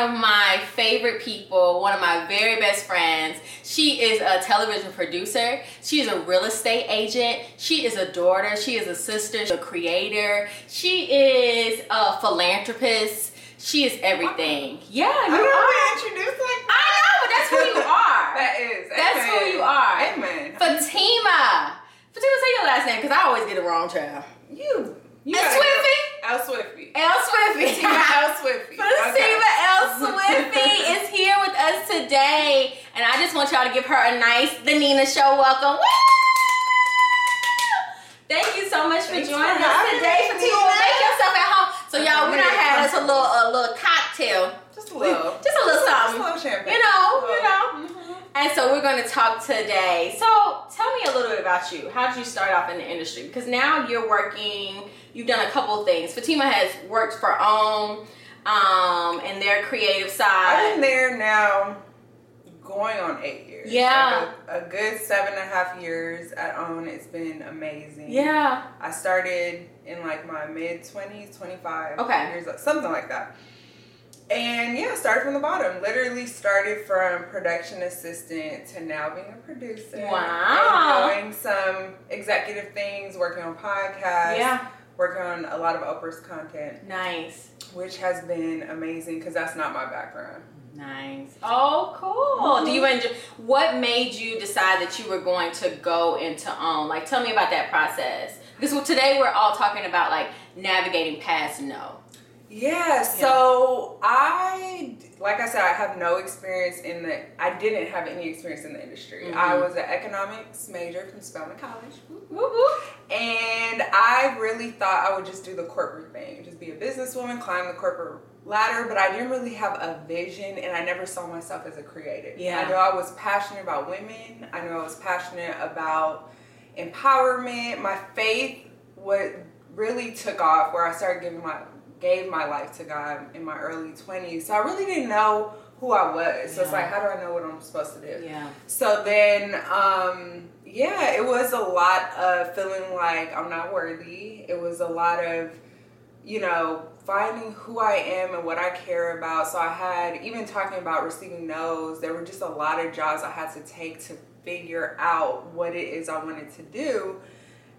of my favorite people, one of my very best friends. She is a television producer. She is a real estate agent. She is a daughter. She is a sister, a creator. She is a philanthropist. She is everything. Yeah, you I are. introduced like that. I know, but that's who you are. that is. That's who you are. Amen. Fatima. Fatima, say your last name because I always get it wrong, child. you. You And Swiffy. Elswify. L Swiffy. Fatima L Swiffy. Fatima L. Swiffy is here with us today, and I just want y'all to give her a nice The Nina Show welcome. Woo! Thank you so much for Thanks joining for us today, Fatima. Tina. Make yourself at home. So y'all, we done had us a little, a little cocktail, Just a little. just a little Just something. a little champagne. You know, Just you know. Mm-hmm. And so we're going to talk today. So tell me a little bit about you. How did you start off in the industry? Because now you're working. You've done a couple things. Fatima has worked for OWN um, and their creative side. I've been there now going on eight years. Yeah. Like a, a good seven and a half years at OWN. It's been amazing. Yeah. I started in like my mid 20s, 25 Okay. years, something like that. And yeah, started from the bottom. Literally started from production assistant to now being a producer. Wow. And doing some executive things, working on podcasts, Yeah. working on a lot of Oprah's content, Nice. which has been amazing because that's not my background. Nice. Oh, cool. Do you mm-hmm. enjoy? What made you decide that you were going to go into OWN? Like, tell me about that process. Because today we're all talking about like navigating past no. Yeah, so I, like I said, I have no experience in the, I didn't have any experience in the industry. Mhm. I was an economics major from Spelman College. And I really thought I would just do the corporate thing, just be a businesswoman, climb the corporate ladder, but I didn't really have a vision and I never saw myself as a creative. Yeah. I knew I was passionate about women, I knew I was passionate about empowerment. My faith what really took off where I started giving my gave my life to God in my early 20s. So I really didn't know who I was. So it's like how do I know what I'm supposed to do? Yeah. So then, um, yeah, it was a lot of feeling like I'm not worthy. It was a lot of, you know, finding who I am and what I care about. So I had, even talking about receiving no's, there were just a lot of jobs I had to take to figure out what it is I wanted to do.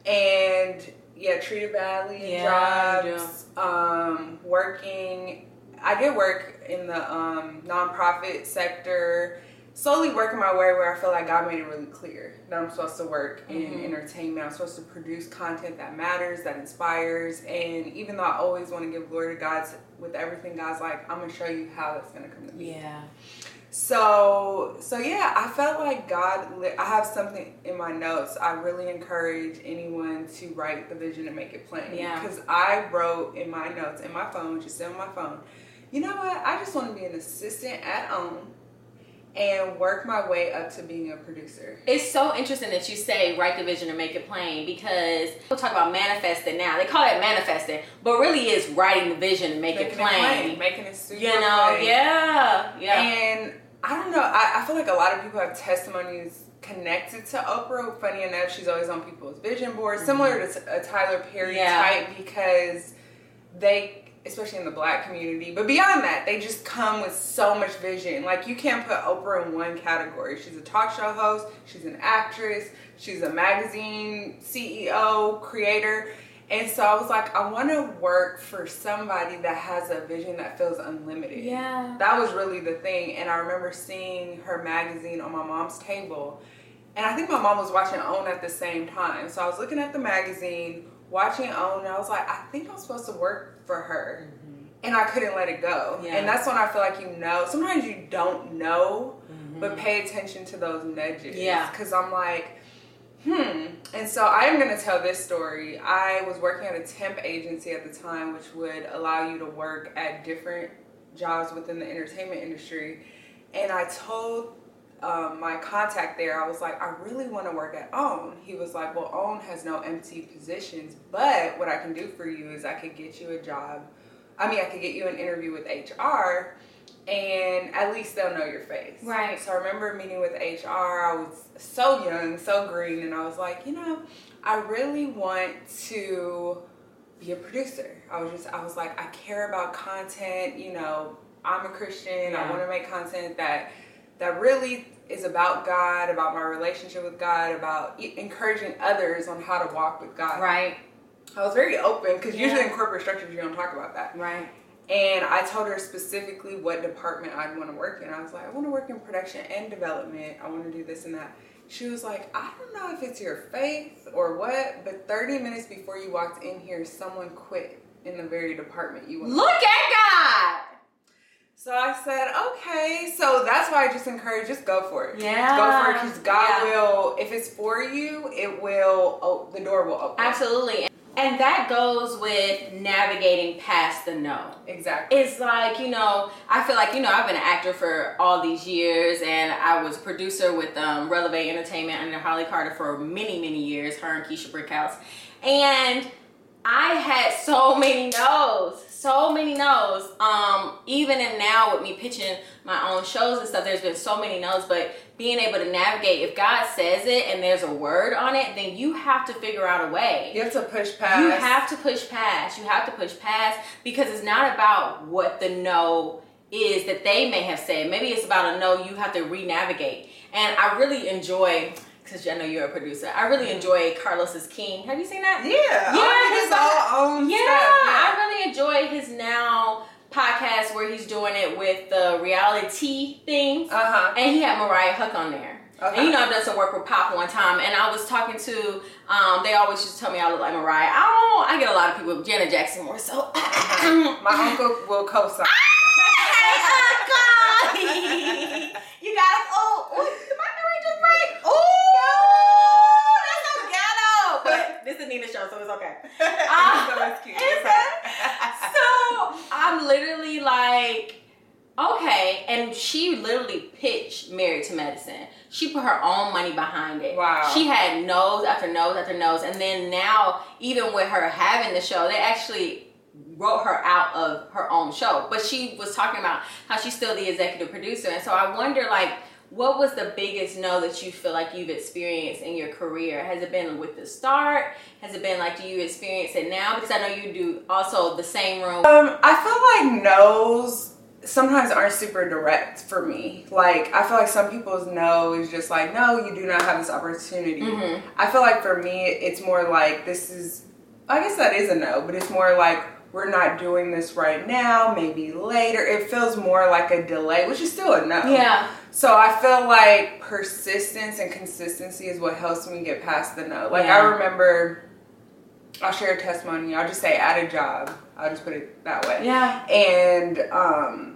And yeah, treated badly Yeah, jobs, um, working. I did work in the um, nonprofit sector slowly working my way where I feel like God made it really clear that I'm supposed to work in Mhm. entertainment. I'm supposed to produce content that matters, that inspires. And even though I always want to give glory to God with everything, God's like, I'm gonna show you how that's gonna come to be. Yeah. So, so yeah, I felt like God. Li- I have something in my notes. I really encourage anyone to write the vision and make it plain. Yeah. Because I wrote in my notes in my phone, just on my phone. You know what? I just want to be an assistant at OWN and work my way up to being a producer. It's so interesting that you say write the vision and make it plain because people talk about manifesting now. They call it manifesting, but really is writing the vision and make Making it plain. making it super You know, plain. yeah, yeah. And I don't know. I, I feel like a lot of people have testimonies connected to Oprah. Funny enough, she's always on people's vision boards, similar to a Tyler Perry Mm-hmm. Yeah. type, because they, especially in the black community, but beyond that, they just come with so much vision. Like you can't put Oprah in one category. She's a talk show host. She's an actress. She's a magazine CEO, creator. And so I was like, I want to work for somebody that has a vision that feels unlimited yeah. that was really the thing and i remember seeing her magazine on my mom's table and i think my mom was watching own at the same time so i was looking at the magazine watching own and i was like i think i'm supposed to work for her and i couldn't let it go Mm-hmm. Yeah. and that's when i feel like you know sometimes you don't know Mhm. but pay attention to those nudges Yeah. because i'm like hmm. And so i am going to tell this story. I was working at a temp agency at the time which would allow you to work at different jobs within the entertainment industry. And i told um, my contact there i was like i really want to work at own. He was like well own has no empty positions but what i can do for you is i could get you a job i mean i could get you an interview with hr and at least they'll know your face. Right. So I remember meeting with HR. I was so young, so green, and I was like, you know, I really want to be a producer. I was just, I was like, I care about content. You know, I'm a Christian. Yeah. I want to make content that that really is about God, about my relationship with God, about encouraging others on how to walk with God. Right. I was very open because usually in corporate structures you don't talk about that. Right. And I told her specifically what department I'd want to work in. I was like, I want to work in production and development. I want to do this and that. She was like, I don't know if it's your faith or what, but 30 minutes before you walked in here, someone quit in the very department you want. Look at God. So I said, okay. So that's why I just encourage, just go for it. Yeah. Go for it because God Yeah. will, if it's for you, it will, oh, the door will open. Absolutely. And that goes with navigating past the no. Exactly. It's like, you know, I feel like, you know, I've been an actor for all these years and I was a producer with um, Relevé Entertainment under Holly Carter for many, many years, her and Keisha Brickhouse. And I had so many no's, so many no's. Um, even and now with me pitching my own shows and stuff, there's been so many no's, but being able to navigate, if God says it and there's a word on it, then you have to figure out a way. You have to push past. You have to push past. You have to push past because it's not about what the no is that they may have said. Maybe it's about a no you have to re-navigate. And I really enjoy because I know you're a producer. I really mm-hmm. enjoy Carlos's King. Have you seen that? Yeah. Yeah, his all own Yeah, stuff. I really enjoy his now podcast where he's doing it with the reality thing. Uh huh. And he had Mariah Huq on there. Okay. And you know, I've done some work with Pop one time, and I was talking to, um, they always just tell me I look like Mariah. I don't, I get a lot of people, with Janet Jackson more so. My uncle will co-sign. you gotta, oh, oh, my memory just break? Oh, that's so ghetto. But this is Nina's show, so it's okay. So it's cute. is it? So I'm literally like, okay, and she literally pitched Married to Medicine. She put her own money behind it. Wow. She had nose after nose after nose. and then now even with her having the show, they actually wrote her out of her own show. But she was talking about how she's still the executive producer, and so I wonder like. What was the biggest no that you feel like you've experienced in your career? Has it been with the start? Has it been like do you experience it now? Because I know you do also the same room. Um, I feel like no's sometimes aren't super direct for me. Like I feel like some people's no is just like, no, you do not have this opportunity. Mhm. I feel like for me, it's more like this is. I guess that is a no, but it's more like we're not doing this right now. Maybe later. It feels more like a delay, which is still a no. Yeah. So I feel like persistence and consistency is what helps me get past the no. Like Yeah. I remember, I'll share a testimony. I'll just say at a job. I'll just put it that way. Yeah. And um,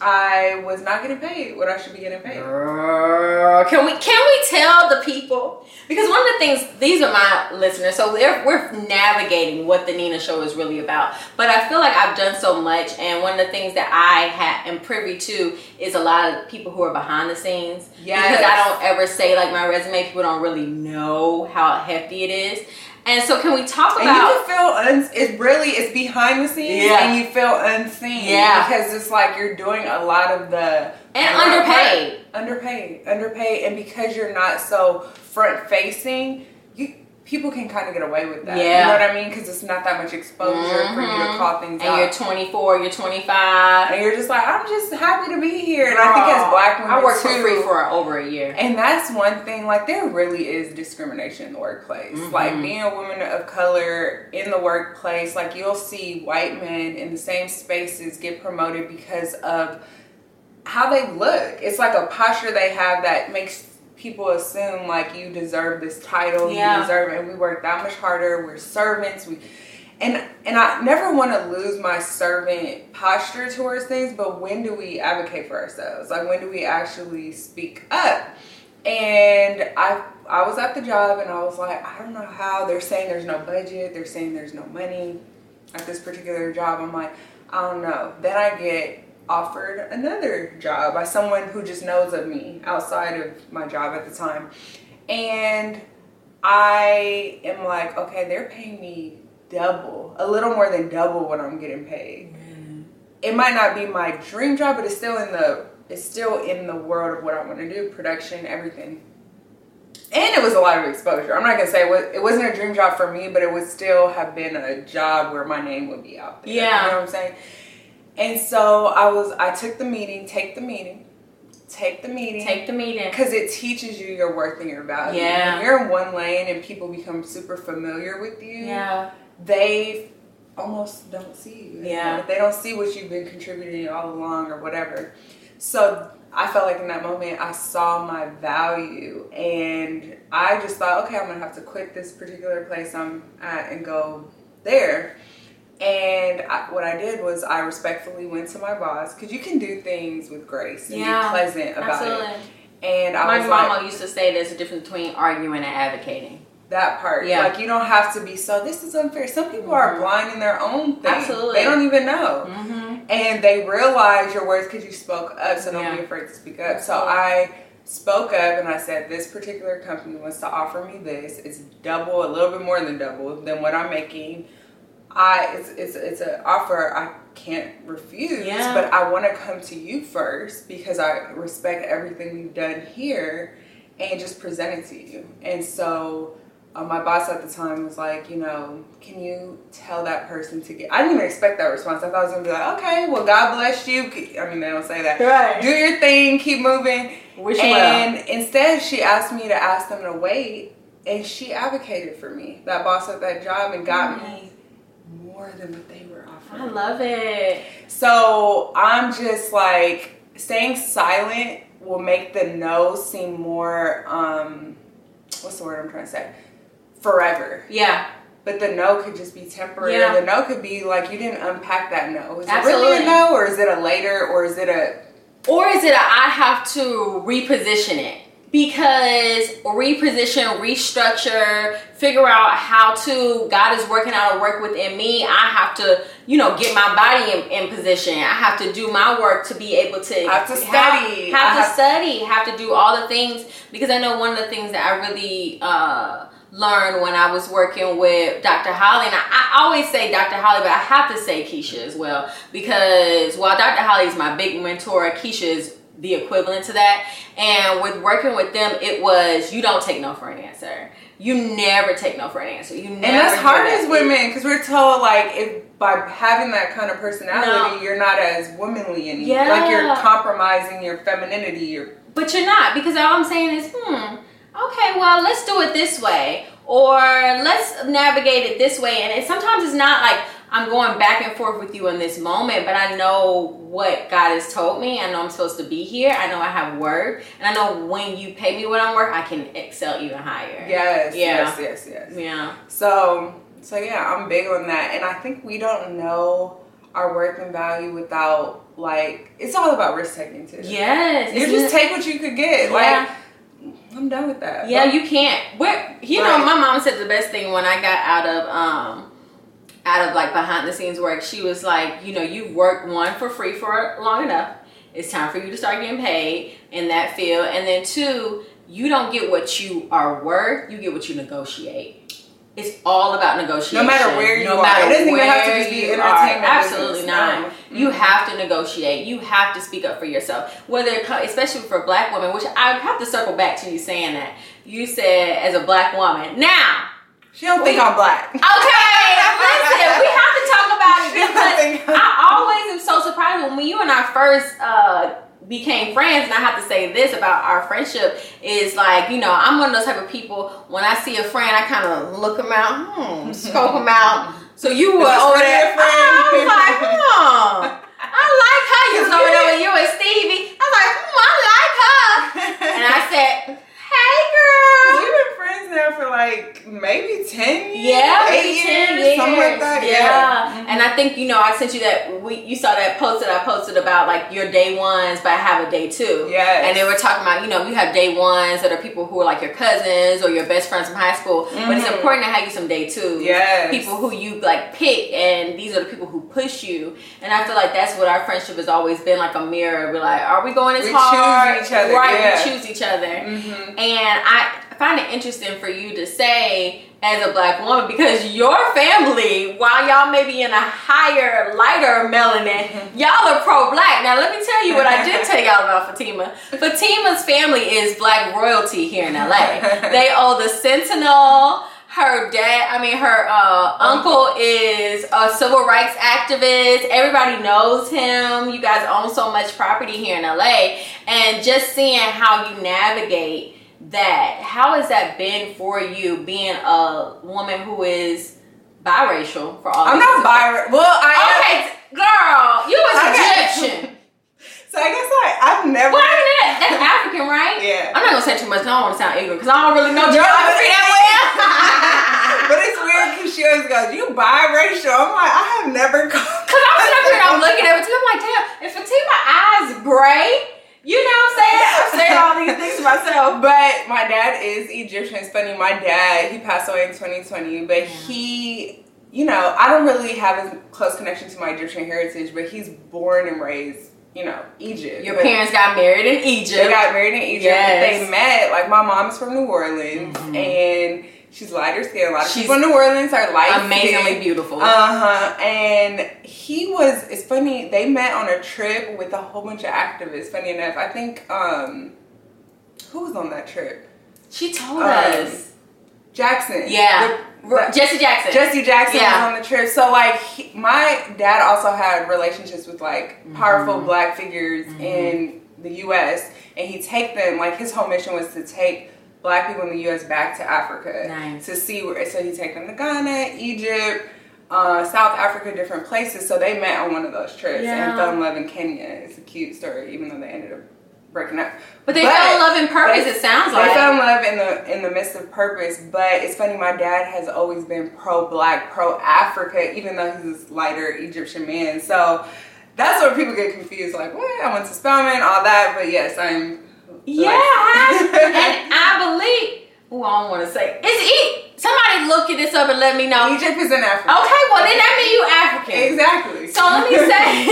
I was not getting paid what I should be getting paid. Girl, can we can we tell the people because one of the things these are my listeners, so we're navigating what the Nina Show is really about. But I feel like I've done so much, and one of the things that I ha- am privy to is a lot of people who are behind the scenes. Yes. Because I don't ever say like my resume, people don't really know how hefty it is. And so, can we talk And about? you can feel un- it's really it's behind the scenes Yeah. and you feel unseen. Yeah. Because it's like you're doing a lot of the And underpaid. Underpaid. Underpaid. And because you're not so front facing, you people can kind of get away with that. Yeah. You know what I mean? Because it's not that much exposure for you to Mhm. call things and out. you're 24, you're 25. and you're just like, I'm just happy to be here. And I think as black women I worked too, for free for over a year. And that's one thing, like, there really is discrimination in the workplace. Mhm. Like, being a woman of color in the workplace, like, you'll see white men in the same spaces get promoted because of how they look. It's like a posture they have that makes people assume, like, you deserve this title, Yeah. you deserve it, and we work that much harder, we're servants, we. And and I never want to lose my servant posture towards things, but when do we advocate for ourselves? Like when do we actually speak up? And I I was at the job and I was like, I don't know how they're saying there's no budget, they're saying there's no money at this particular job. I'm like, I don't know. Then I get offered another job by someone who just knows of me outside of my job at the time. And I am like, okay, they're paying me double, a little more than double what I'm getting paid. Mm-hmm. It might not be my dream job, but it's still in the it's still in the world of what I want to do, production, everything. and it was a lot of exposure. I'm not gonna say it wasn't a dream job for me, but it would still have been a job where my name would be out there. Yeah. You know what I'm saying? And so I was, I took the meeting, take the meeting, take the meeting. Take the meeting. because it teaches you your worth and your value. Yeah. When you're in one lane and people become super familiar with you, Yeah. they almost don't see you. Yeah. They don't see what you've been contributing all along or whatever. So I felt like in that moment I saw my value and I just thought, okay, I'm gonna have to quit this particular place I'm at and go there. And I, what I did was I respectfully went to my boss because you can do things with grace and Yeah, be pleasant about Absolutely. it. And I My mama like, used to say there's a difference between arguing and advocating. that part. Yeah. Like you don't have to be so. This is unfair. Some people are Mhm. blind in their own thing. Absolutely. They don't even know. Mm-hmm. and they realize your words because you spoke up so don't Yeah. be afraid to speak up so i spoke up and i said this particular company wants to offer me this it's double a little bit more than double than what i'm making i it's it's, it's an offer i can't refuse Yeah. but i want to come to you first because i respect everything you've done here and just present it to you and so uh, my boss at the time was like, you know, can you tell that person to get? I didn't even expect that response. I thought I was gonna be like, okay, well, God bless you. I mean, they don't say that. Right. Do your thing, keep moving. Wish you and well. instead, she asked me to ask them to wait, and she advocated for me. That boss at that job and got me more than what they were offering. I love it. So I'm just like staying silent will make the no seem more um what's the word I'm trying to say? Forever. Yeah. But the no could just be temporary. Yeah. The no could be like you didn't unpack that no. Is it Absolutely. really a no or is it a later or is it a Or is it a, I have to reposition it? Because reposition, restructure, figure out how to, God is working out a work within me. I have to, you know, get my body in, in position. I have to do my work to be able to I have to study. Have, have to have- study, have to do all the things. Because I know one of the things that I really uh, learned when I was working with Dr. Holly, and I, I always say Dr. Holly, but I have to say Keisha as well. Because while Dr. Holly is my big mentor, Keisha is the equivalent to that. And with working with them, it was you don't take no for an answer. You never take no for an answer. You never and that's hard that. as women because we're told like if by having that kind of personality No. you're not as womanly anymore. Yeah. Like you're compromising your femininity. You're But you're not because all I'm saying is, hmm, okay, well, let's do it this way, or let's navigate it this way. And it, sometimes it's not like I'm going back and forth with you in this moment, but I know what God has told me. I know I'm supposed to be here. I know I have work, and I know when you pay me what I'm worth, I can excel even higher. yes, Yeah. yes, yes, yes. Yeah. So, so yeah, I'm big on that, and I think we don't know our worth and value without like it's all about risk taking too. Yes. you just take what you could get. Yeah. Like I'm done with that. Yeah, you can't. Where you know, my mom said the best thing when I got out of um out of like behind the scenes work. She was like, you know, you worked one for free for long enough. It's time for you to start getting paid in that field, and then two, you don't get what you are worth. You get what you negotiate. It's all about negotiation. No matter where you no are. Matter It doesn't even have to just be you entertainment Absolutely no. not. You Mhm. have to negotiate. You have to speak up for yourself. Whether, especially for black women, which I have to circle back to you saying that. You said as a black woman. Now, She don't think I'm black. okay, listen, we have to talk about it because I'm- always am so surprised when you and I first uh, became friends, and I have to say this about our friendship is like, you know, I'm one of those type of people. When I see a friend, I kind of look them out, hmm, scope them out. So you were over there. friend? I was like, hmm, I like her. You was over there with you and Stevie. I was like, hmm, I like her. And I said, hey, girl. We've been friends now for like maybe ten years. Yeah, eight maybe 10 years, something like that. Yeah. Yeah, Mhm. And I think, you know, I sent you that we you saw that post that I posted about like your day ones, but I have a day two. Yeah. And they were talking about, you know, you have day ones that are people who are like your cousins or your best friends from high school. But it's Mhm. important to have you some day twos. Yeah. People who you like pick and these are the people who push you. And I feel like that's what our friendship has always been like a mirror. We're like, are we going as We hard? choose each other, Right, yeah. we choose each other. Mhm. And I find it interesting for you to say as a black woman because your family, while y'all may be in a higher, lighter melanin, Mm-hmm. y'all are pro-black. Now let me tell you what I did tell y'all about Fatima. Fatima's family is black royalty here in LA. They owe the Sentinel. Her dad, I mean, her uh, uncle is a civil rights activist. Everybody knows him. You guys own so much property here in LA. And just seeing how you navigate that, how has that been for you being a woman who is biracial for all I'm not biracial. Well, I am. Okay, girl, you was. Egyptian. So I guess I, I've never. Well, I mean, that, that's African, right? Yeah. I'm not gonna say too much. I don't want to sound ignorant because I don't really know geography but- that well. but it's weird because she always goes, "You biracial." I'm like, I have never. Cause I'm sitting up here and I'm looking at Fatima, I'm like, damn, if Fatima eyes gray, you know what I'm saying? I'm saying all these things to myself. But my dad is Egyptian. It's funny. My dad, he passed away in 2020, but he, you know, I don't really have a close connection to my Egyptian heritage, but he's born and raised, you know, Egypt. Your But parents got married in Egypt. They got married in Egypt. Yes. They met. Like my mom's from New Orleans, Mhm. and she's lighter skinned. A lot of She's people in New Orleans are light Amazingly beautiful. Uh huh. And he was. It's funny. They met on a trip with a whole bunch of activists. Funny enough, I think. um Who was on that trip? she told um, us. Jackson. Yeah. The- R- Jesse Jackson. Jesse Jackson Yeah. was on the trip. So like he, my dad also had relationships with like powerful Mhm. black figures Mhm. in the US and he take them like his whole mission was to take black people in the US back to Africa Nice. to see where so he take them to Ghana, Egypt, uh, South Africa, different places. So they met on one of those trips Yeah. and fell in love in Kenya. It's a cute story, even though they ended up breaking up. but they but fell in love in purpose, they- it sounds They like. They fell in love in the in the midst of purpose, but it's funny. My dad has always been pro black, pro Africa, even though he's this lighter Egyptian man. So that's where people get confused. Like, what? I went to Spelman, all that, but yes, I'm. Yeah, like- and I believe. Oh, I don't want to say. It's E. Somebody look at this up and let me know. Egypt is in Africa. Okay, well then that means you African. Exactly. So let me say.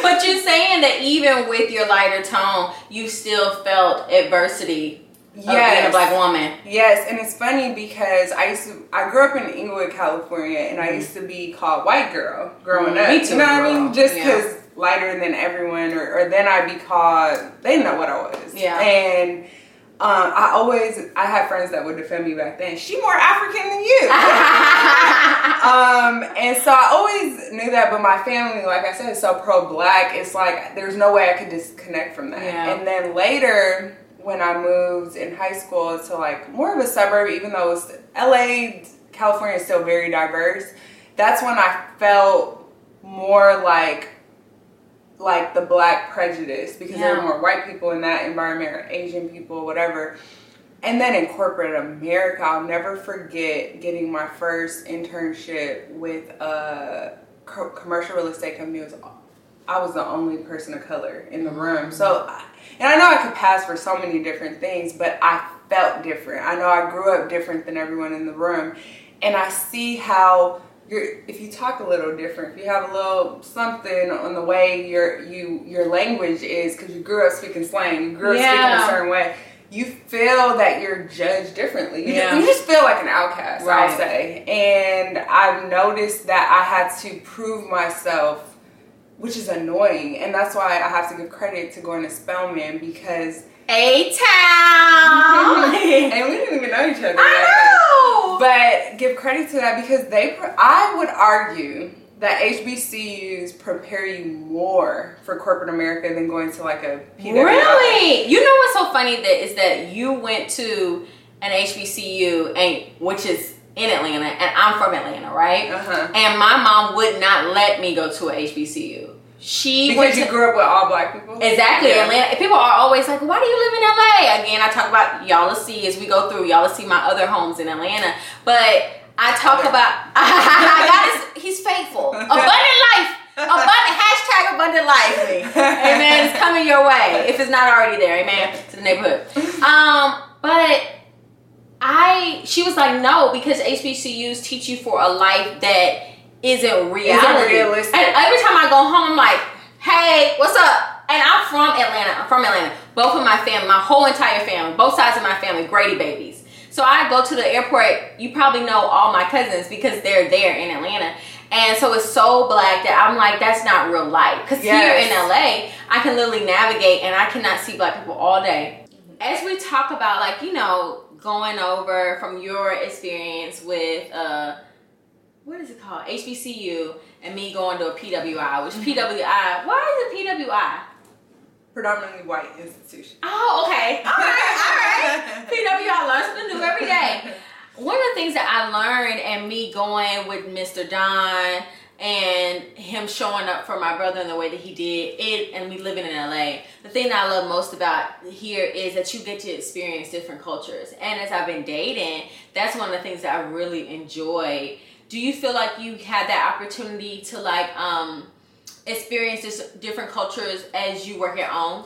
but you're saying that even with your lighter tone, you still felt adversity of being a black woman. Yes, and it's funny because I used to I grew up in Inglewood, California, and I used to be called white girl growing Mm, up. me too, You know what I mean? Just Yeah. Lighter than everyone, or, or then I'd be called. They know what I was. Yeah. and. Um, I always I had friends that would defend me back then. She more African than you. um, and so I always knew that, but my family, like I said, is so pro black. It's like there's no way I could disconnect from that. Yeah. And then later, when I moved in high school to like more of a suburb, even though it's LA, California is still very diverse. That's when I felt more like like the black prejudice because there Yeah. were more white people in that environment or Asian people, whatever. And then in corporate America, I'll never forget getting my first internship with a co- commercial real estate company. It was, I was the only person of color in the room. Mm-hmm. So, and I know I could pass for so many different things, but I felt different. I know I grew up different than everyone in the room. And I see how you're, if you talk a little different, if you have a little something on the way your you your language is, because you grew up speaking slang, you grew up speaking a certain way, you feel that you're judged differently. You, Yeah. just, you just feel like an outcast, Right. I'll say. And I've noticed that I had to prove myself, which is annoying. And that's why I have to give credit to going to Spelman because, A town. and we didn't even know each other. like I that. know. But give credit to that because they, I would argue that HBCUs prepare you more for corporate America than going to like a PWI. Really? You know what's so funny that is that you went to an HBCU and which is in Atlanta and I'm from Atlanta, right? Uh-huh. And my mom would not let me go to a HBCU. She Because you to grew up with all black people? Exactly, Yeah. Atlanta. People are always like, "Why do you live in LA?" Again, I talk about y'all will see as we go through. Y'all will see my other homes in Atlanta, but I talk Okay. about God is He's faithful, abundant life, abundant hashtag abundant life. Amen. It's coming your way if it's not already there. Amen. To the neighborhood. Um, but I, she was like, no, because HBCUs teach you for a life that isn't reality. realistic. And every time I go home, I'm like, hey, what's up? and I'm from Atlanta. I'm from Atlanta. Both of my family, my whole entire family, both sides of my family, Grady babies. So I go to the airport. You probably know all my cousins because they're there in Atlanta. And so it's so black that I'm like, that's not real life. Because Yes. here in LA, I can literally navigate and I cannot see black people all day. As we talk about, like, you know, going over from your experience with, uh, what is it called? HBCU and me going to a PWI, which mm-hmm. PWI, why is it PWI? Predominantly white institution. Oh, okay. All right, all right. PWI learn something new every day. One of the things that I learned and me going with Mr. Don and him showing up for my brother in the way that he did it and we living in LA. The thing that I love most about here is that you get to experience different cultures. And as I've been dating, that's one of the things that I really enjoy. Do you feel like you had that opportunity to like um experience this different cultures as you work your own?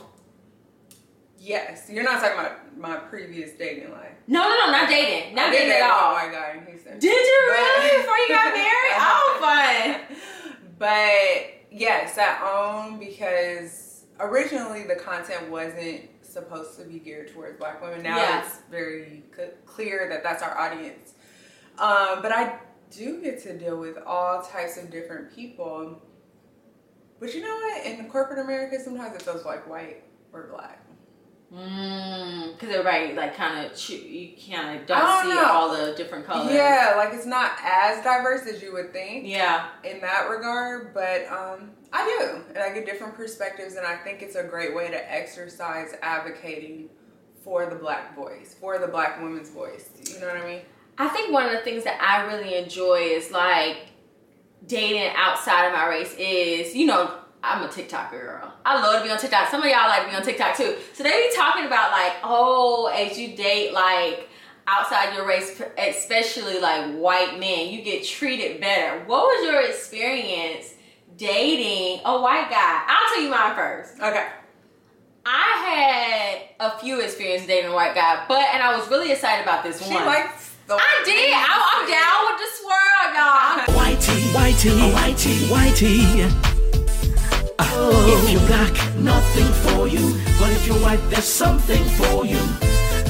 Yes, you're not talking about my previous dating life. No, no, no, not dating. Not dating at all. one white guy in Houston. Did you But- really before you got married? Oh, fun. But yes, I own because originally the content wasn't supposed to be geared towards black women. Now Yeah. it's very c- clear that that's our audience. Um, but I do get to deal with all types of different people. But you know what? In corporate America, sometimes it feels like white or black. Mm, because everybody like kind of you kind of don't don't see know. all the different colors. Yeah, like it's not as diverse as you would think. Yeah. in that regard, but um, I do, and I get different perspectives, and I think it's a great way to exercise advocating for the black voice, for the black woman's voice. You know what I mean? I think one of the things that I really enjoy is like dating outside of my race is, you know, I'm a TikTok girl. I love to be on TikTok. Some of y'all like to be on TikTok too. So they be talking about like, oh, as you date like outside your race, especially like white men, you get treated better. What was your experience dating a white guy? I'll tell you mine first. Okay. I had a few experiences dating a white guy, but and I was really excited about this She one. likes the. I did. I, I'm down with the swirl, y'all. Whitey, whitey, whitey, whitey. Oh. If you're black, nothing for you. But if you're white, there's something for you.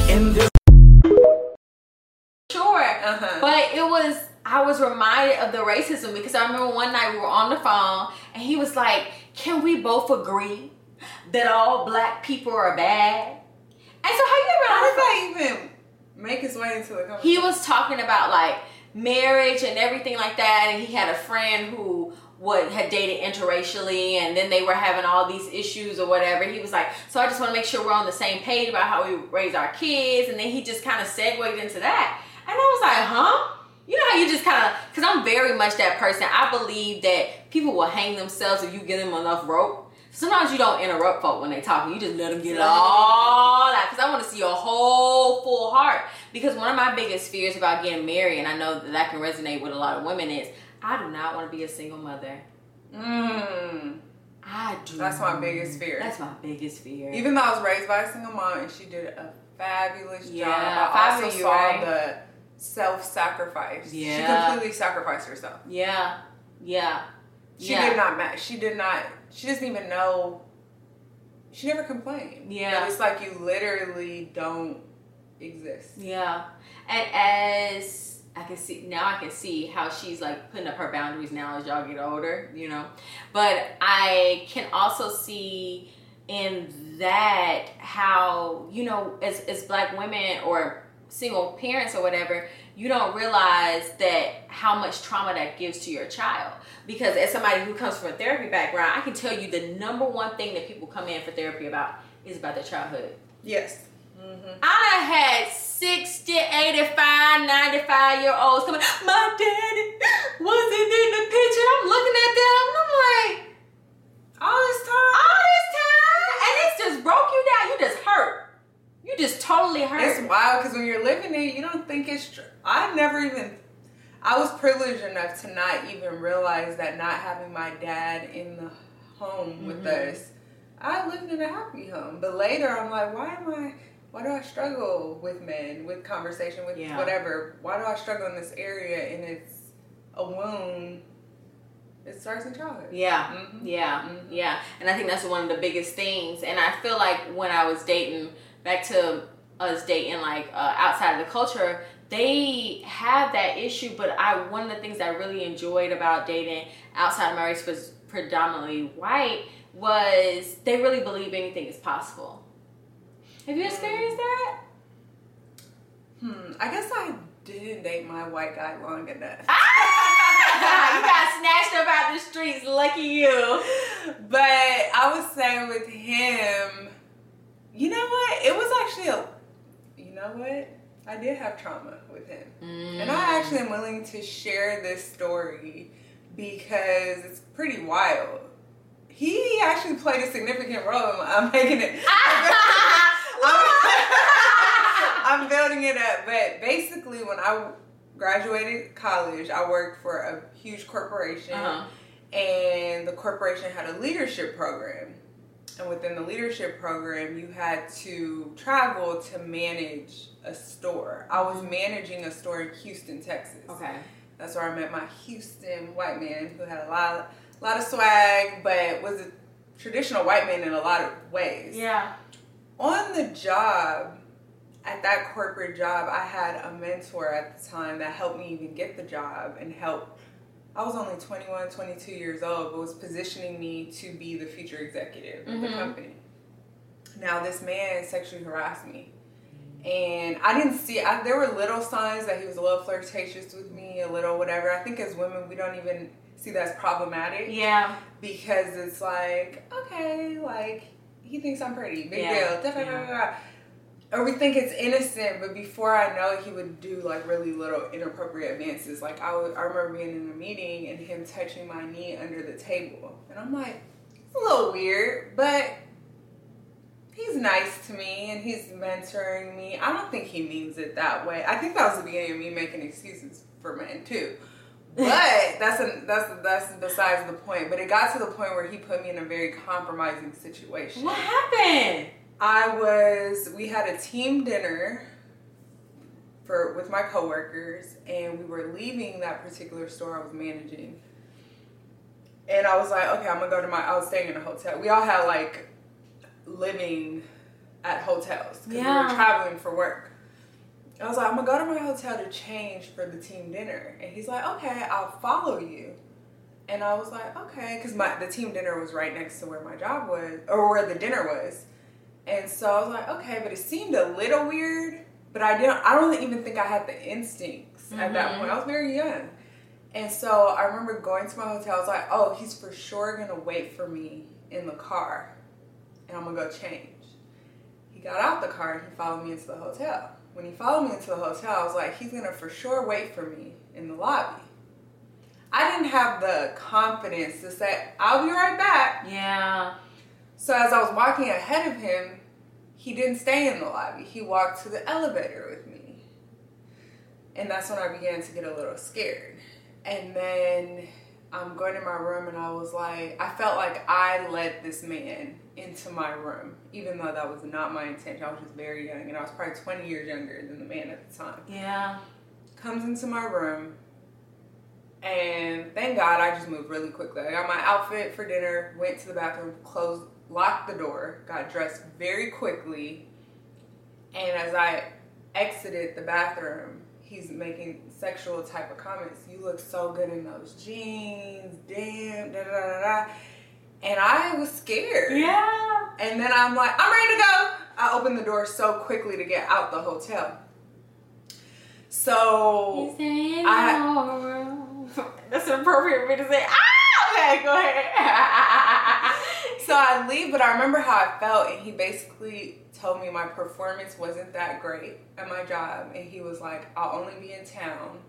In this Sure. Uh-huh. But it was, I was reminded of the racism because I remember one night we were on the phone and he was like, Can we both agree that all black people are bad? And so, how you ever How did the that even make its way into the conversation? he was talking about like marriage and everything like that and he had a friend who what had dated interracially and then they were having all these issues or whatever. He was like so i just want to make sure we're on the same page about how we raise our kids and then he just kind of segued into that. And i was like huh? You know how you just kind of because i'm very much that person. I believe that people will hang themselves if you give them enough rope Sometimes you don't interrupt folk when they talking. You just let them get it all out. Because I want to see your whole full heart. Because one of my biggest fears about getting married, and I know that that can resonate with a lot of women, is I do not want to be a single mother. Mm. I do. That's my biggest fear. That's my biggest fear. Even though I was raised by a single mom and she did a fabulous Yeah, job, I also you, saw right? the self-sacrifice. Yeah. She completely sacrificed herself. yeah, yeah, She yeah. did not match. She did not. She doesn't even know. She never complained. Yeah. It's like you literally don't exist. Yeah. And as I can see now I can see how she's like putting up her boundaries now as y'all get older, you know. But I can also see in that how, you know, as as black women or single parents or whatever, you don't realize that how much trauma that gives to your child. Because as somebody who comes from a therapy background, I can tell you the number one thing that people come in for therapy about is about their childhood. Yes. Mm-hmm. I had 60, 85, 95 year olds coming, my daddy wasn't in the picture. I'm looking at them and I'm like, All this time. all this time? And it's just broke you down. You just hurt. You just totally hurt. It's wild because when you're living it, you don't think it's true. I never even. I was privileged enough to not even realize that not having my dad in the home with Mhm. us, I lived in a happy home. But later, I'm like, why am I? Why do I struggle with men, with conversation, with Yeah. whatever? Why do I struggle in this area? And it's a wound It starts in childhood. Yeah, Mhm. yeah, Mhm. yeah. And I think that's one of the biggest things. And I feel like when I was dating, back to us dating like uh, outside of the culture, they have that issue. But I one of the things I really enjoyed about dating outside of my race was predominantly white was they really believe anything is possible. Have you experienced that? Hmm. I guess I didn't date my white guy long enough. you got snatched up out the streets. Lucky you. But I was saying with him, you know what? It was actually a, you know what? I did have trauma with him. And I actually am willing to share this story because it's pretty wild. He actually played a significant role. I'm making it. I'm building it up. But basically, when I graduated college, I worked for a huge corporation, Uh-huh. and the corporation had a leadership program. And within the leadership program, you had to travel to manage a store. I was managing a store in Houston, Texas. Okay. That's where I met my Houston white man who had a lot, of, lot of swag, but was a traditional white man in a lot of ways. Yeah. On the job, at that corporate job, I had a mentor at the time that helped me even get the job and helped. I was only 21, 22 years old, but was positioning me to be the future executive of the Mhm. company. Now, this man sexually harassed me. And I didn't see, I, there were little signs that he was a little flirtatious with me, a little whatever. I think as women, we don't even see that as problematic Yeah. because it's like, okay, like he thinks I'm pretty, big Yeah, deal, da. Or we think it's innocent. But before I know it, he would do like really little inappropriate advances. Like I, would, I remember being in a meeting and him touching my knee under the table, and I'm like, it's a little weird, but he's nice to me and he's mentoring me. I don't think he means it that way. I think that was the beginning of me making excuses for men too. But that's a, that's that's besides the point. But it got to the point where he put me in a very compromising situation. What happened? I was we had a team dinner for with my coworkers and we were leaving that particular store I was managing. And I was like, okay, I'm gonna go to my I was staying in a hotel. We all had like living at hotels because we were traveling for work. I was like, I'm gonna go to my hotel to change for the team dinner. And he's like, okay, I'll follow you. And I was like, okay, because my the team dinner was right next to where my job was, or where the dinner was. And so I was like, okay, but it seemed a little weird. But I didn't. I don't even think I had the instincts at that Mhm. point. I was very young. And so I remember going to my hotel. I was like, oh, he's for sure gonna wait for me in the car, and I'm gonna go change. He got out the car and he followed me into the hotel. When he followed me into the hotel, I was like, he's gonna for sure wait for me in the lobby. I didn't have the confidence to say, I'll be right back. Yeah. So as I was walking ahead of him, he didn't stay in the lobby. He walked to the elevator with me. And that's when I began to get a little scared. And then I'm going to my room and I was like, I felt like I let this man into my room, even though that was not my intention. I was just very young and I was probably 20 years younger than the man at the time. Yeah. Comes into my room and thank God I just moved really quickly. I got my outfit for dinner, went to the bathroom, closed, locked the door, got dressed very quickly. And as I exited the bathroom, he's making sexual type of comments. You look so good in those jeans, damn, da da da da. And I was scared. Yeah. And then I'm like, I'm ready to go. I opened the door so quickly to get out the hotel. So I- That's inappropriate for me to say. Ah! Okay, go ahead. So I leave, but I remember how I felt, and he basically told me my performance wasn't that great at my job, and he was like, "I'll only be in town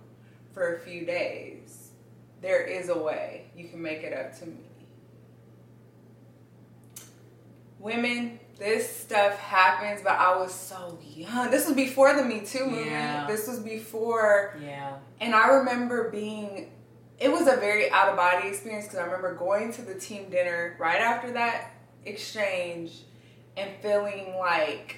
for a few days. There is a way you can make it up to me." Women, this stuff happens, but I was so young. This was before the Me Too movement. Yeah. This was before yeah. and I remember being, it was a very out of body experience because I remember going to the team dinner right after that exchange and feeling like,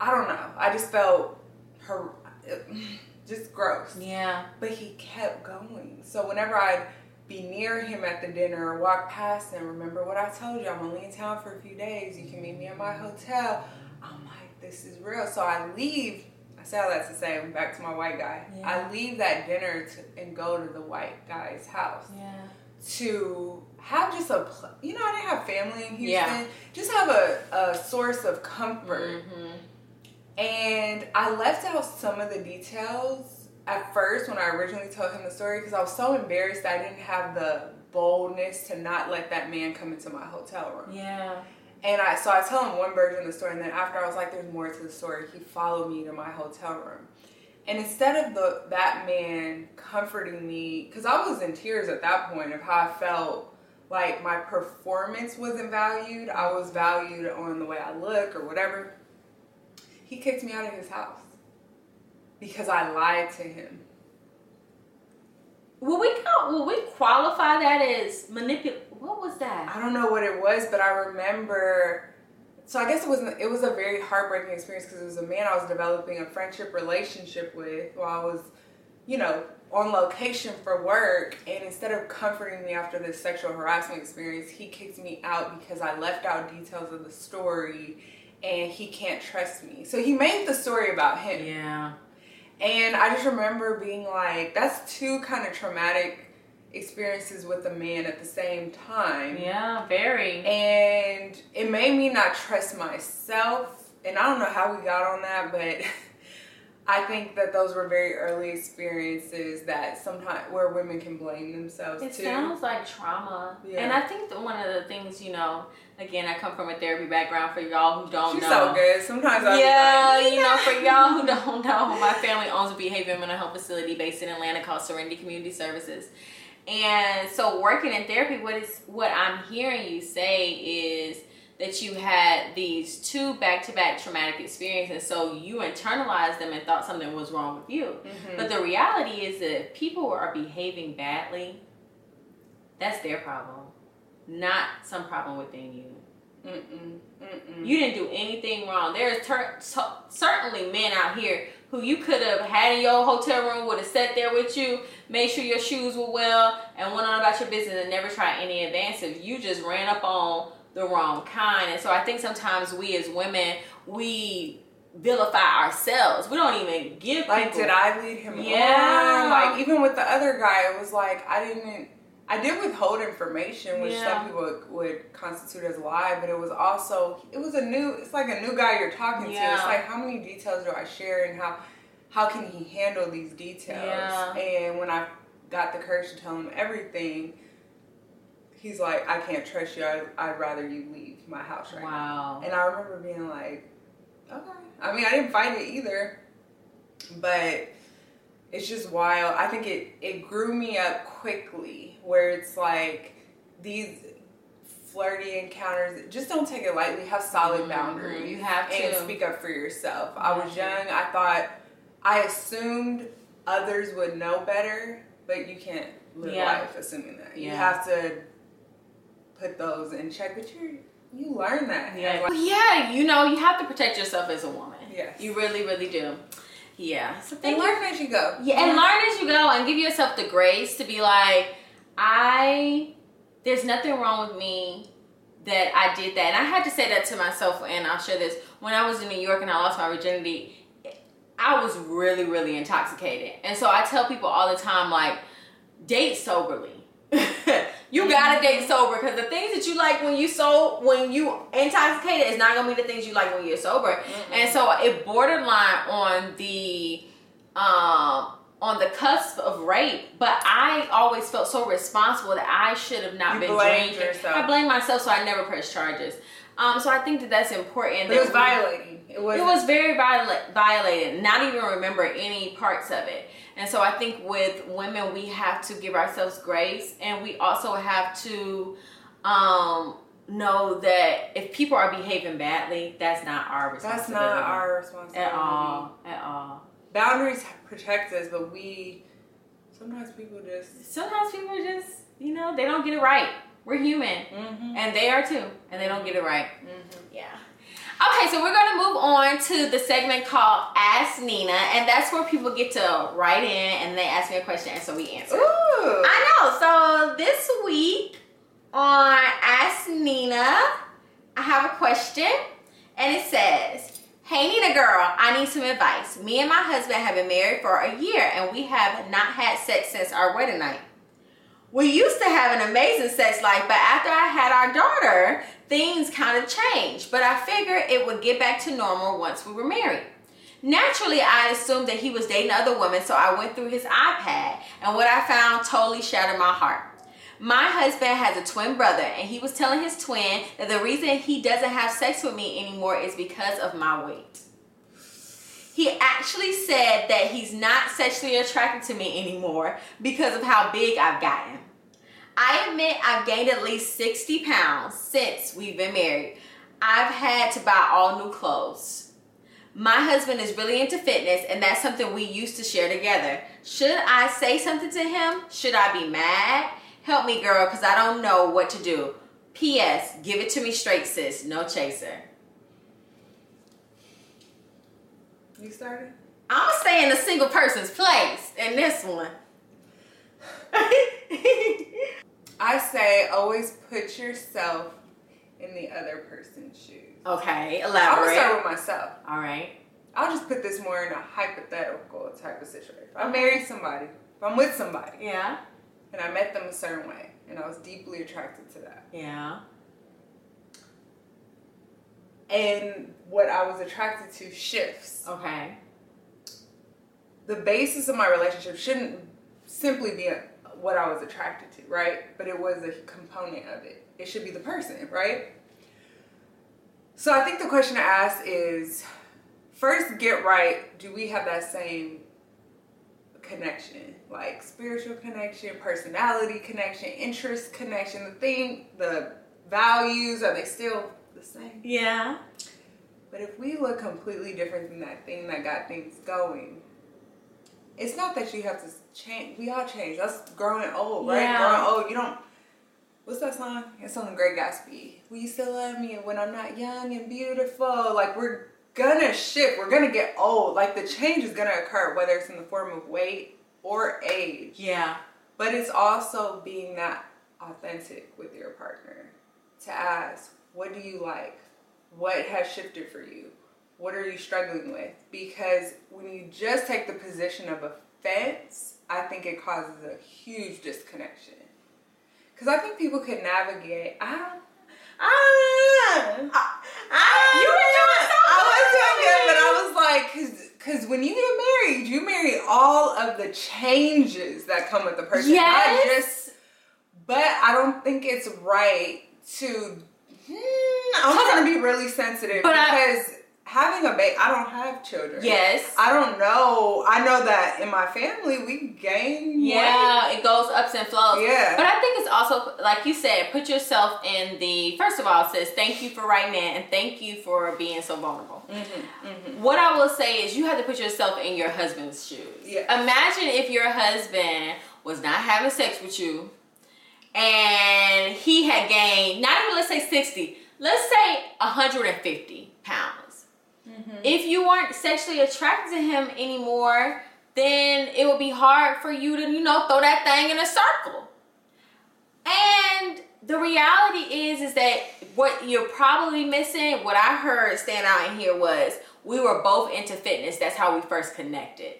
I don't know, I just felt her, just gross. Yeah. But he kept going. So whenever I'd be near him at the dinner or walk past him. Remember what I told you? I'm only in town for a few days. You can meet me at my hotel. I'm like, this is real. So I leave. I say all that to say, I'm back to my white guy. Yeah. I leave that dinner to, and go to the white guy's house Yeah. to have just a, you know, I didn't have family in Houston. Yeah. Just have a, a source of comfort. Mm-hmm. And I left out some of the details at first when I originally told him the story because I was so embarrassed that I didn't have the boldness to not let that man come into my hotel room. Yeah. And I so I tell him one version of the story, and then after I was like, "There's more to the story." He followed me to my hotel room, and instead of the that man comforting me, because I was in tears at that point of how I felt like my performance wasn't valued, I was valued on the way I look or whatever. He kicked me out of his house because I lied to him. Will we will we qualify that as manipul? What was that? I don't know what it was, but I remember. So I guess it was it was a very heartbreaking experience because it was a man I was developing a friendship relationship with while I was, you know, on location for work. And instead of comforting me after this sexual harassment experience, he kicked me out because I left out details of the story, and he can't trust me. So he made the story about him. Yeah. And I just remember being like, that's two kind of traumatic experiences with a man at the same time. Yeah. Very. And it made me not trust myself. And I don't know how we got on that, but I think that those were very early experiences that sometimes where women can blame themselves It too. sounds like trauma. Yeah. And I think that one of the things, you know, again, I come from a therapy background for y'all who don't She's know. so good. Sometimes I Yeah, be you know, for y'all who don't know, my family owns a behavior and mental health facility based in Atlanta called Serenity Community Services. And so working in therapy, what is what I'm hearing you say is that you had these two back-to-back traumatic experiences, so you internalized them and thought something was wrong with you. Mhm. But the reality is that if people are behaving badly, that's their problem, not some problem within you. Mm-mm, mm-mm. You didn't do anything wrong. There's ter- so- certainly men out here who you could have had in your hotel room, would have sat there with you, made sure your shoes were well, and went on about your business and never tried any advances. You just ran up on the wrong kind. And so I think sometimes we as women, we vilify ourselves. We don't even give like people. did I lead him Yeah. on? Like even with the other guy, it was like I didn't. I did withhold information, which Yeah. some people would, would constitute as a lie, but it was also it was a new. It's like a new guy you're talking to. It's like how many details do I share, and how how can he handle these details? Yeah. And when I got the courage to tell him everything, he's like, I can't trust you. I, I'd rather you leave my house right now. Wow. And I remember being like, okay. I mean, I didn't fight it either, but it's just wild. I think it it grew me up quickly, where it's like these flirty encounters. Just don't take it lightly. Have solid Mhm. boundaries. You have and to. speak up for yourself. I was young. I thought I assumed others would know better, but you can't live Yeah. life assuming that. You Yeah. have to put those in check. But you you learn that. Yeah. Well, yeah, you know, you have to protect yourself as a woman. Yes. You really, really do. Yeah. So and you. learn as you go. Yeah, and learn as you go and give yourself the grace to be like, I, there's nothing wrong with me that I did that. And I had to say that to myself, and I'll share this. When I was in New York and I lost my virginity, I was really, really intoxicated. And so I tell people all the time, like, date soberly. you gotta date sober because the things that you like when you so when you intoxicated is not gonna be the things you like when you're sober. And so it borderline on the um on the cusp of rape, but I always felt so responsible that I should have not You been drinking. yourself. I blame myself, so I never press charges. Um, so I think that that's important. It was violating. It was. it was very viola- violated. Not even remember any parts of it. And so I think with women, we have to give ourselves grace, and we also have to um, know that if people are behaving badly, that's not our responsibility. That's not our responsibility at all. At all. Boundaries protect us, but we sometimes people just. Sometimes people just, you know, they don't get it right. We're human, Mm-hmm. and they are too, and they don't get it right. Mm-hmm. Yeah. Okay, so we're gonna move on to the segment called Ask Nina, and that's where people get to write in and they ask me a question, and so we answer. Ooh. I know. So this week on Ask Nina, I have a question, and it says, "Hey Nina girl, I need some advice. Me and my husband have been married for a year, and we have not had sex since our wedding night." We used to have an amazing sex life, but after I had our daughter, things kind of changed. But I figured it would get back to normal once we were married. Naturally, I assumed that he was dating other women, so I went through his iPad, and what I found totally shattered my heart. My husband has a twin brother, and he was telling his twin that the reason he doesn't have sex with me anymore is because of my weight. He actually said that he's not sexually attracted to me anymore because of how big I've gotten. I admit I've gained at least 60 pounds since we've been married. I've had to buy all new clothes. My husband is really into fitness, and that's something we used to share together. Should I say something to him? Should I be mad? Help me, girl, because I don't know what to do. P.S. Give it to me straight, sis. No chaser. You started? I'm gonna stay in the single person's place in this one. I say always put yourself in the other person's shoes. okay, I'm gonna start with myself. All right. I'll just put this more in a hypothetical type of situation. If I married somebody, if I'm with somebody, Yeah. and I met them a certain way, and I was deeply attracted to that, Yeah. And what I was attracted to shifts, Okay. the basis of my relationship shouldn't simply be what I was attracted to, right? But it was a component of it. It should be the person, right? So I think the question to ask is first get right, do we have that same connection? Like spiritual connection, personality connection, interest connection, the thing, the values, are they still the same? Yeah. But if we look completely different than that thing that got things going, it's not that you have to change. We all change. That's growing old, right? Yeah. Growing old. You don't. What's that song? It's on the Great Gatsby. Will you still love me when I'm not young and beautiful? Like we're gonna shift. We're gonna get old. Like the change is gonna occur, whether it's in the form of weight or age. Yeah. But it's also being that authentic with your partner to ask, what do you like? What has shifted for you? What are you struggling with? Because when you just take the position of offense, I think it causes a huge disconnection. Because I think people can navigate. I don't. I, I, You were doing so I was doing good, but I was like, because because when you get married, you marry all of the changes that come with the person. Yes. just, but I don't think it's right to. I'm trying to be really sensitive But I- because having a baby, I don't have children. Yes. I don't know. I know that in my family we gain weight. Yeah, it goes ups and flows. Yeah. But I think it's also, like you said, put yourself in the, first of all, says thank you for writing in and thank you for being so vulnerable. Mm-hmm, What I will say is you have to put yourself in your husband's shoes. Yeah. Imagine if your husband was not having sex with you and he had gained, not even let's say 60, let's say 150 pounds. Mm-hmm. If you weren't sexually attracted to him anymore, then it would be hard for you to, you know, throw that thing in a circle. And the reality is, is that what you're probably missing, what I heard stand out in here was we were both into fitness. That's how we first connected.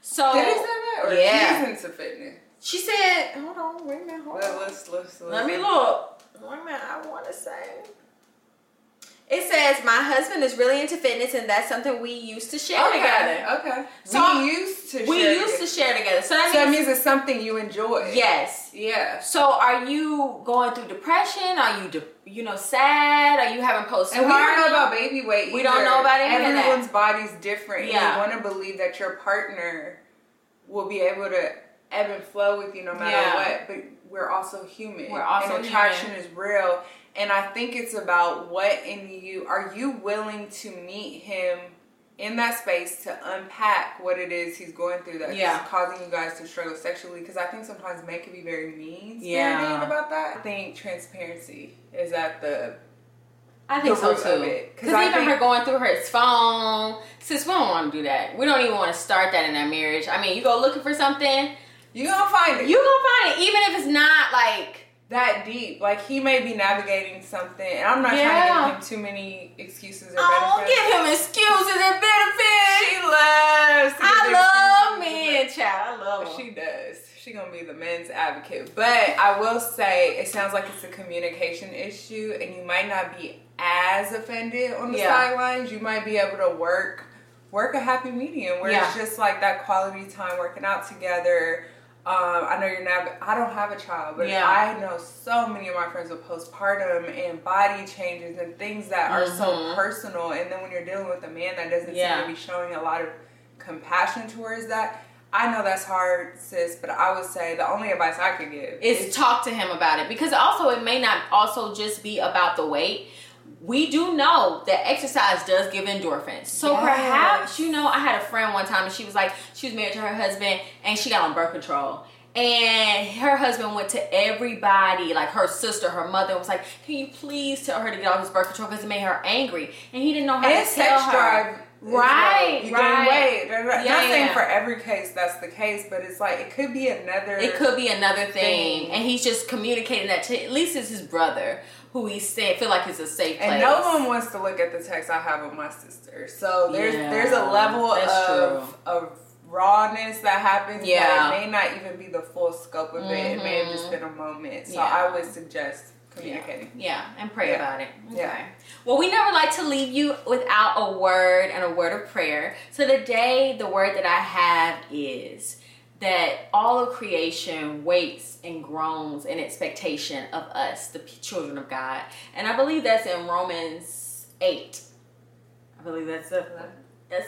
So Did he say that? Or yeah, he's into fitness? she said, "Hold on, wait a minute, hold Let, on. let's, let's, let's, Let me look. Wait a minute, I want to say." It says my husband is really into fitness, and that's something we used to share Okay, together. okay. So, we used to We share used to together. share together. So that So that means, means it's something you enjoy. yes. Yeah. So are you going through depression? Are you, de- you know, sad? Are you having postpartum? And we don't know about baby weight. We don't know about any. Everyone's body's different. Yeah. You want to believe that your partner will be able to ebb and flow with you no matter Yeah. what. But we're also human. We're also human. and attraction is real. And I think it's about what in you are you willing to meet him in that space to unpack what it is he's going through that's Yeah. causing you guys to struggle sexually because I think sometimes men can be very mean spirited Yeah. about that. I think transparency is at the I think the so root too. Because even think- her going through her phone, sis, we don't want to do that. We don't even want to start that in our marriage. I mean, you go looking for something, you gonna find it. you gonna find it, even if it's not like. That deep. Like he may be navigating something, and I'm not Yeah. trying to give him too many excuses or Oh, benefits. give him excuses and benefits. She loves. I love men, child. I love them. She does. She gonna be the men's advocate. But I will say, it sounds like it's a communication issue, and you might not be as offended on the Yeah. sidelines. You might be able to work work a happy medium where it's just like that quality time working out together. Um, I know you're not. I don't have a child, but Yeah. I know so many of my friends with postpartum and body changes and things that are so Mhm. personal. And then when you're dealing with a man that doesn't Yeah. seem to be showing a lot of compassion towards that, I know that's hard, sis. But I would say the only advice I could give is talk to him about it because also it may not also just be about the weight. We do know that exercise does give endorphins. So Yes. perhaps, you know, I had a friend one time and she was like, she was married to her husband and she got on birth control. And her husband went to everybody, like her sister, her mother, was like, Can you please tell her to get off this birth control because it made her angry? And he didn't know how and to tell sex her. drive. Right, you right. gain weight. Not Yeah, not saying yeah. for every case that's the case, but it's like it could be another. It could be another thing, Thing. and he's just communicating that to at least it's his brother who he's saying feel like it's a safe place. And no one wants to look at the text I have with my sister. So there's Yeah, there's a level of of rawness that happens Yeah. that it may not even be the full scope of it. It may have just Mhm. been a moment. So Yeah. I would suggest communicating. Yeah, and pray Yeah. about it. Okay. Yeah. Well, we never like to leave you without a word and a word of prayer. So today, the word that I have is that all of creation waits and groans in expectation of us, the children of God. And I believe that's in Romans 8. I believe that's that's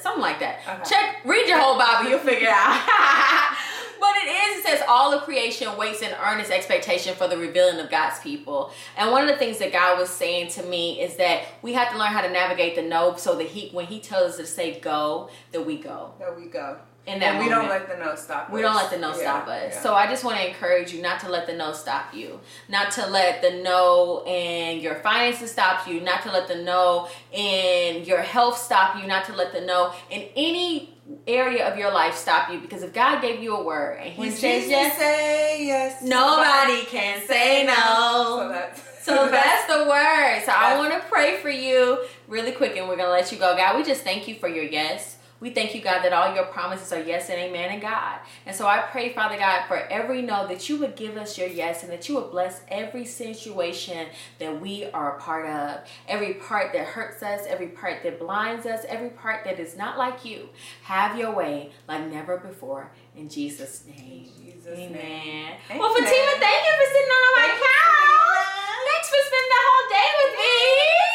something like that. Okay. Check, read your whole Bible, you'll figure it out. but it is, it says, all of creation waits in earnest expectation for the revealing of God's people. And one of the things that God was saying to me is that we have to learn how to navigate the no so that he, when he tells us to say go, that we go. There we go. In that and we don't let the no stop us. We don't let the no Yeah, stop us. yeah. So I just want to encourage you not to let the no stop you. Not to let the no in your finances stop you. Not to let the no in your health stop you. Not to let the no in any area of your life stop you. Because if God gave you a word and He when says Jesus yes, say yes, nobody can say no. So that's So that's the word. So I want to pray for you really quick and we're going to let you go. God, we just thank you for your yes. We thank you, God, that all your promises are yes and amen and God. And so I pray, Father God, for every no that you would give us your yes and that you would bless every situation that we are a part of. Every part that hurts us, every part that blinds us, every part that is not like you. Have your way like never before. In Jesus' name. Jesus' Amen. name. Well, Fatima, thank you for sitting on my couch. Thanks for spending the whole day with me.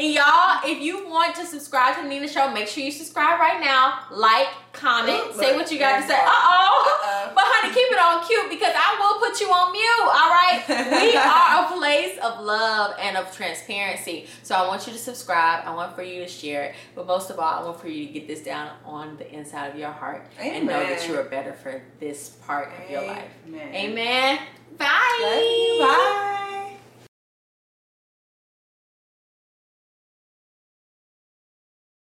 And y'all, if you want to subscribe to the Nina Show, make sure you subscribe right now. Like, comment, Ooh, say what you got to say. Uh oh. But honey, keep it on cute because I will put you on mute. All right. we are a place of love and of transparency. So I want you to subscribe. I want for you to share it. But most of all, I want for you to get this down on the inside of your heart and know that you are better for this part of your life. Amen. Amen.